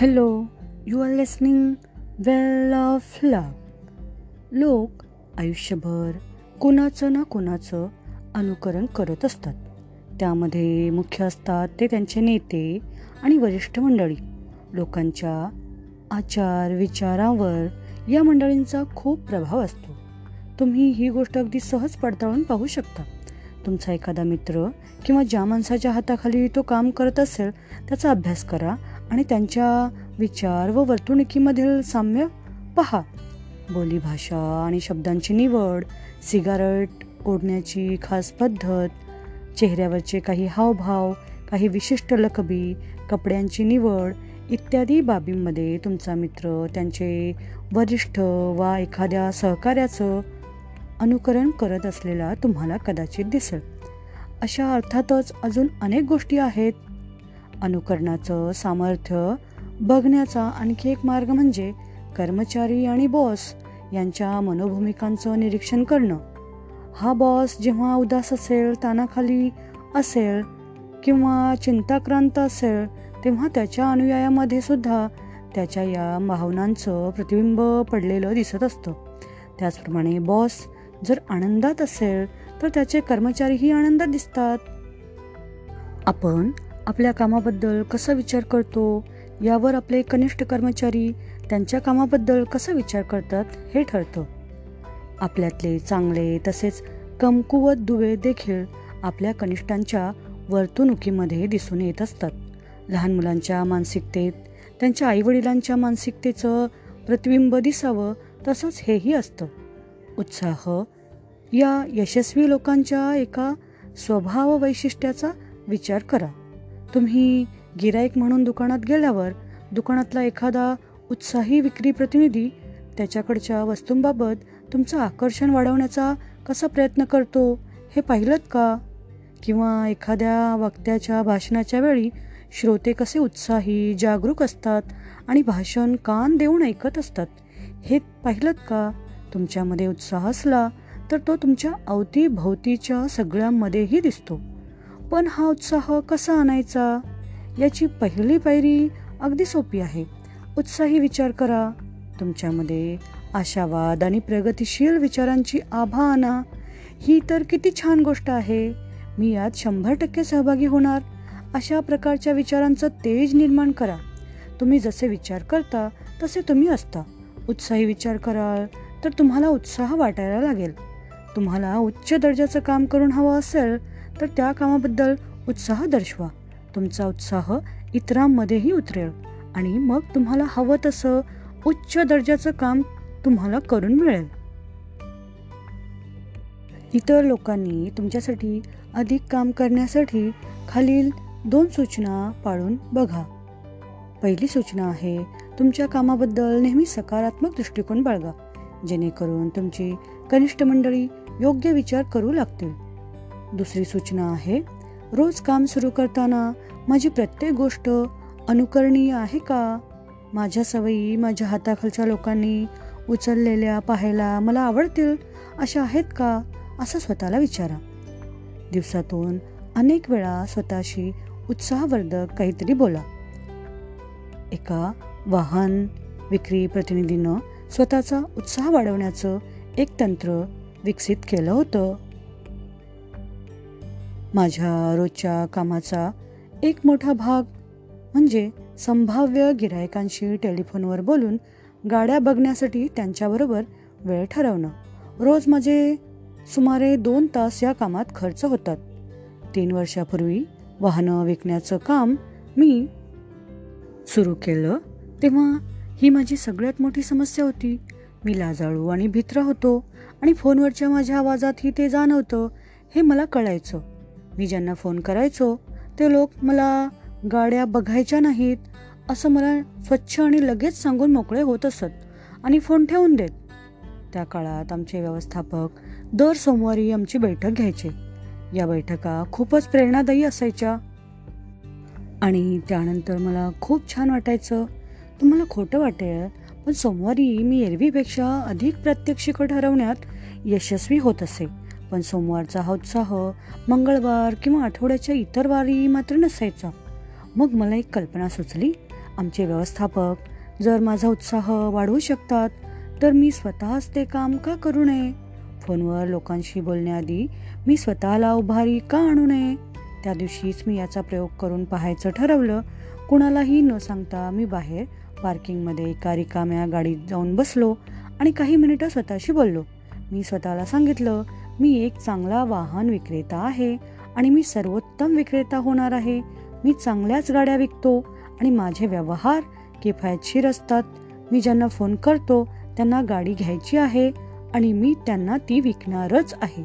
Hello you are listening well of love लोक आयुष्यभर कोणाचं ना कोणाचं अनुकरण करत असतात. त्यामध्ये मुख्य असतात ते त्यांचे नेते आणि वरिष्ठ मंडळी. लोकांच्या आचार विचारांवर या मंडळींचा खूप प्रभाव असतो. तुम्ही ही गोष्ट अगदी सहज पडताळून पाहू शकता. तुमचा एखादा मित्र किंवा ज्या माणसाच्या हाताखाली तो काम करत असेल त्याचा अभ्यास करा आणि त्यांच्या विचार व वर्तणुकीमधील साम्य पहा. बोलीभाषा आणि शब्दांची निवड सिगारेट ओढण्याची खास पद्धत चेहऱ्यावरचे काही हावभाव काही विशिष्ट लकबी कपड्यांची निवड इत्यादी बाबींमध्ये तुमचा मित्र त्यांचे वरिष्ठ वा एखाद्या सहकार्याचं अनुकरण करत असलेला तुम्हाला कदाचित दिसेल. अशा अर्थातच अजून अनेक गोष्टी आहेत अनुकरणाचं सामर्थ्य बघण्याचा आणखी एक मार्ग म्हणजे कर्मचारी आणि बॉस यांच्या मनोभूमिकांचं निरीक्षण करणं. हा बॉस जेव्हा उदास असेल तानाखाली असेल किंवा चिंताक्रांत असेल तेव्हा त्याच्या अनुयायामध्ये सुद्धा त्याच्या या भावनांचं प्रतिबिंब पडलेलं दिसत असतं. त्याचप्रमाणे बॉस जर आनंदात असेल तर त्याचे कर्मचारीही आनंदात दिसतात. आपण आपल्या कामाबद्दल कसा विचार करतो यावर आपले कनिष्ठ कर्मचारी त्यांच्या कामाबद्दल कसा विचार करतात हे ठरतं. आपल्यातले चांगले तसेच कमकुवत दुवे देखील आपल्या कनिष्ठांच्या वर्तणुकीमध्ये दिसून येत असतात. लहान मुलांच्या मानसिकतेत त्यांच्या आईवडिलांच्या मानसिकतेचं प्रतिबिंब दिसावं तसंच हेही असतं. उत्साह या यशस्वी लोकांच्या एका स्वभाव वैशिष्ट्याचा विचार करा. तुम्ही गिराईक म्हणून दुकानात गेल्यावर दुकानातला एखादा उत्साही विक्री प्रतिनिधी त्याच्याकडच्या वस्तूंबाबत तुमचं आकर्षण वाढवण्याचा कसा प्रयत्न करतो हे पाहिलं का? किंवा एखाद्या वक्त्याच्या भाषणाच्या वेळी श्रोते कसे उत्साही जागरूक असतात आणि भाषण कान देऊन ऐकत असतात हे पाहिलं का? तुमच्यामध्ये उत्साह असला तर तो तुमच्या अवतीभोवतीच्या सगळ्यांमध्येही दिसतो. पण हा उत्साह कसा आणायचा? याची पहिली पायरी अगदी सोपी आहे. उत्साही विचार करा. तुमच्यामध्ये आशावाद आणि प्रगतिशील विचारांची आभा आणा. ही तर किती छान गोष्ट आहे. मी यात शंभर टक्के सहभागी होणार. अशा प्रकारच्या विचारांचं तेज निर्माण करा. तुम्ही जसे विचार करता तसे तुम्ही असता. उत्साही विचार कराल तर तुम्हाला उत्साह वाटायला लागेल. तुम्हाला उच्च दर्जाचं काम करून हवं असेल तर त्या कामाबद्दल उत्साह दर्शवा. तुमचा उत्साह इतरांमध्येही उतरेल आणि मग तुम्हाला हवं तसं उच्च दर्जाचं काम तुम्हाला करून मिळेल. इतर लोकांनी तुमच्यासाठी अधिक काम करण्यासाठी खालील दोन सूचना पाळून बघा. पहिली सूचना आहे तुमच्या कामाबद्दल नेहमी सकारात्मक दृष्टिकोन बाळगा जेणेकरून तुमची कनिष्ठ मंडळी योग्य विचार करू लागतील. दुसरी सूचना आहे रोज काम सुरू करताना माझी प्रत्येक गोष्ट अनुकरणीय आहे का? माझ्या सवयी माझ्या हाताखालच्या लोकांनी उचललेल्या पाहायला मला आवडतील अशा आहेत का? असं स्वतःला विचारा. दिवसातून अनेक वेळा स्वतःशी उत्साहवर्धक काहीतरी बोला. एका वाहन विक्री प्रतिनिधीनं स्वतःचा उत्साह वाढवण्याचं एक तंत्र विकसित केलं होतं. माझ्या रोजच्या कामाचा एक मोठा भाग म्हणजे संभाव्य गिरायकांशी टेलिफोनवर बोलून गाड्या बघण्यासाठी त्यांच्याबरोबर वेळ ठरवणं. रोज माझे सुमारे दोन तास या कामात खर्च होतात. तीन वर्षापूर्वी वाहनं विकण्याचं काम मी सुरू केलं तेव्हा ही माझी सगळ्यात मोठी समस्या होती. मी लाजाळू आणि भित्र होतो आणि फोनवरच्या माझ्या आवाजातही ते जाणवतं हे मला कळायचं. मी ज्यांना फोन करायचो ते लोक मला गाड्या बघायच्या नाहीत असं मला स्वच्छ आणि लगेच सांगून मोकळे होत असत आणि फोन ठेवून देत. त्या काळात आमचे व्यवस्थापक दर सोमवारी आमची बैठक घ्यायचे. या बैठका खूपच प्रेरणादायी असायच्या. आणि त्यानंतर मला खूप छान वाटायचं. तुम्हाला खोटं वाटेल पण सोमवारी मी एरवीपेक्षा अधिक प्रत्यक्षिक ठरवण्यात यशस्वी होत असे. पण सोमवारचा हा उत्साह मंगळवार किंवा आठवड्याच्या इतर वारी मात्र नसायचा. मग मला एक कल्पना सुचली. आमचे व्यवस्थापक जर माझा उत्साह वाढवू शकतात तर मी स्वतःच ते काम का करू नये? फोनवर लोकांशी बोलण्याआधी मी स्वतःला उभारी का आणू नये? त्या दिवशीच मी याचा प्रयोग करून पाहायचं ठरवलं. कुणालाही न सांगता मी बाहेर पार्किंगमध्ये एका रिकाम्या गाडीत जाऊन बसलो आणि काही मिनिटं स्वतःशी बोललो. मी स्वतःला सांगितलं मी एक चांगला वाहन विक्रेता आहे आणि मी सर्वोत्तम विक्रेता होणार आहे. मी चांगल्याच गाड्या विकतो आणि माझे व्यवहार किफायतशीर असतात. मी ज्यांना फोन करतो त्यांना गाडी घ्यायची आहे आणि मी त्यांना ती विकणारच आहे.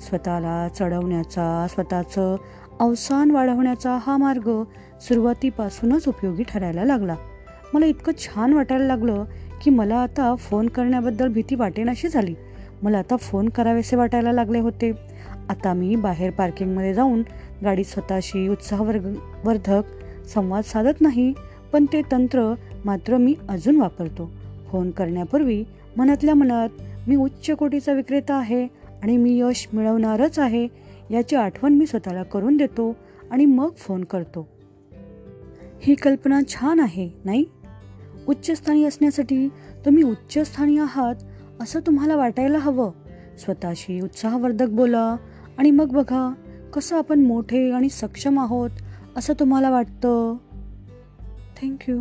स्वतःला चढवण्याचा स्वतःचं अवसान वाढवण्याचा हा मार्ग सुरुवातीपासूनच उपयोगी ठरायला लागला. मला इतकं छान वाटायला लागलं की मला आता फोन करण्याबद्दल भीती वाटेनाशी झाली. मला आता फोन करावेसे वाटायला लागले होते. आता मी बाहेर पार्किंगमध्ये जाऊन गाडीत स्वतःशी उत्साहवर्ग वर्धक संवाद साधत नाही पण ते तंत्र मात्र मी अजून वापरतो. फोन करण्यापूर्वी मनातल्या मनात मी उच्च कोटीचा विक्रेता आहे आणि मी यश मिळवणारच आहे याची आठवण मी स्वतःला करून देतो आणि मग फोन करतो. ही कल्पना छान आहे नाही? उच्चस्थानी असण्यासाठी तुम्ही उच्चस्थानी आहात असं तुम्हाला वाटायला हवं. स्वतःशी उत्साहवर्धक बोला आणि मग बघा कसं आपण मोठे आणि सक्षम आहोत असं तुम्हाला वाटतं. थँक्यू.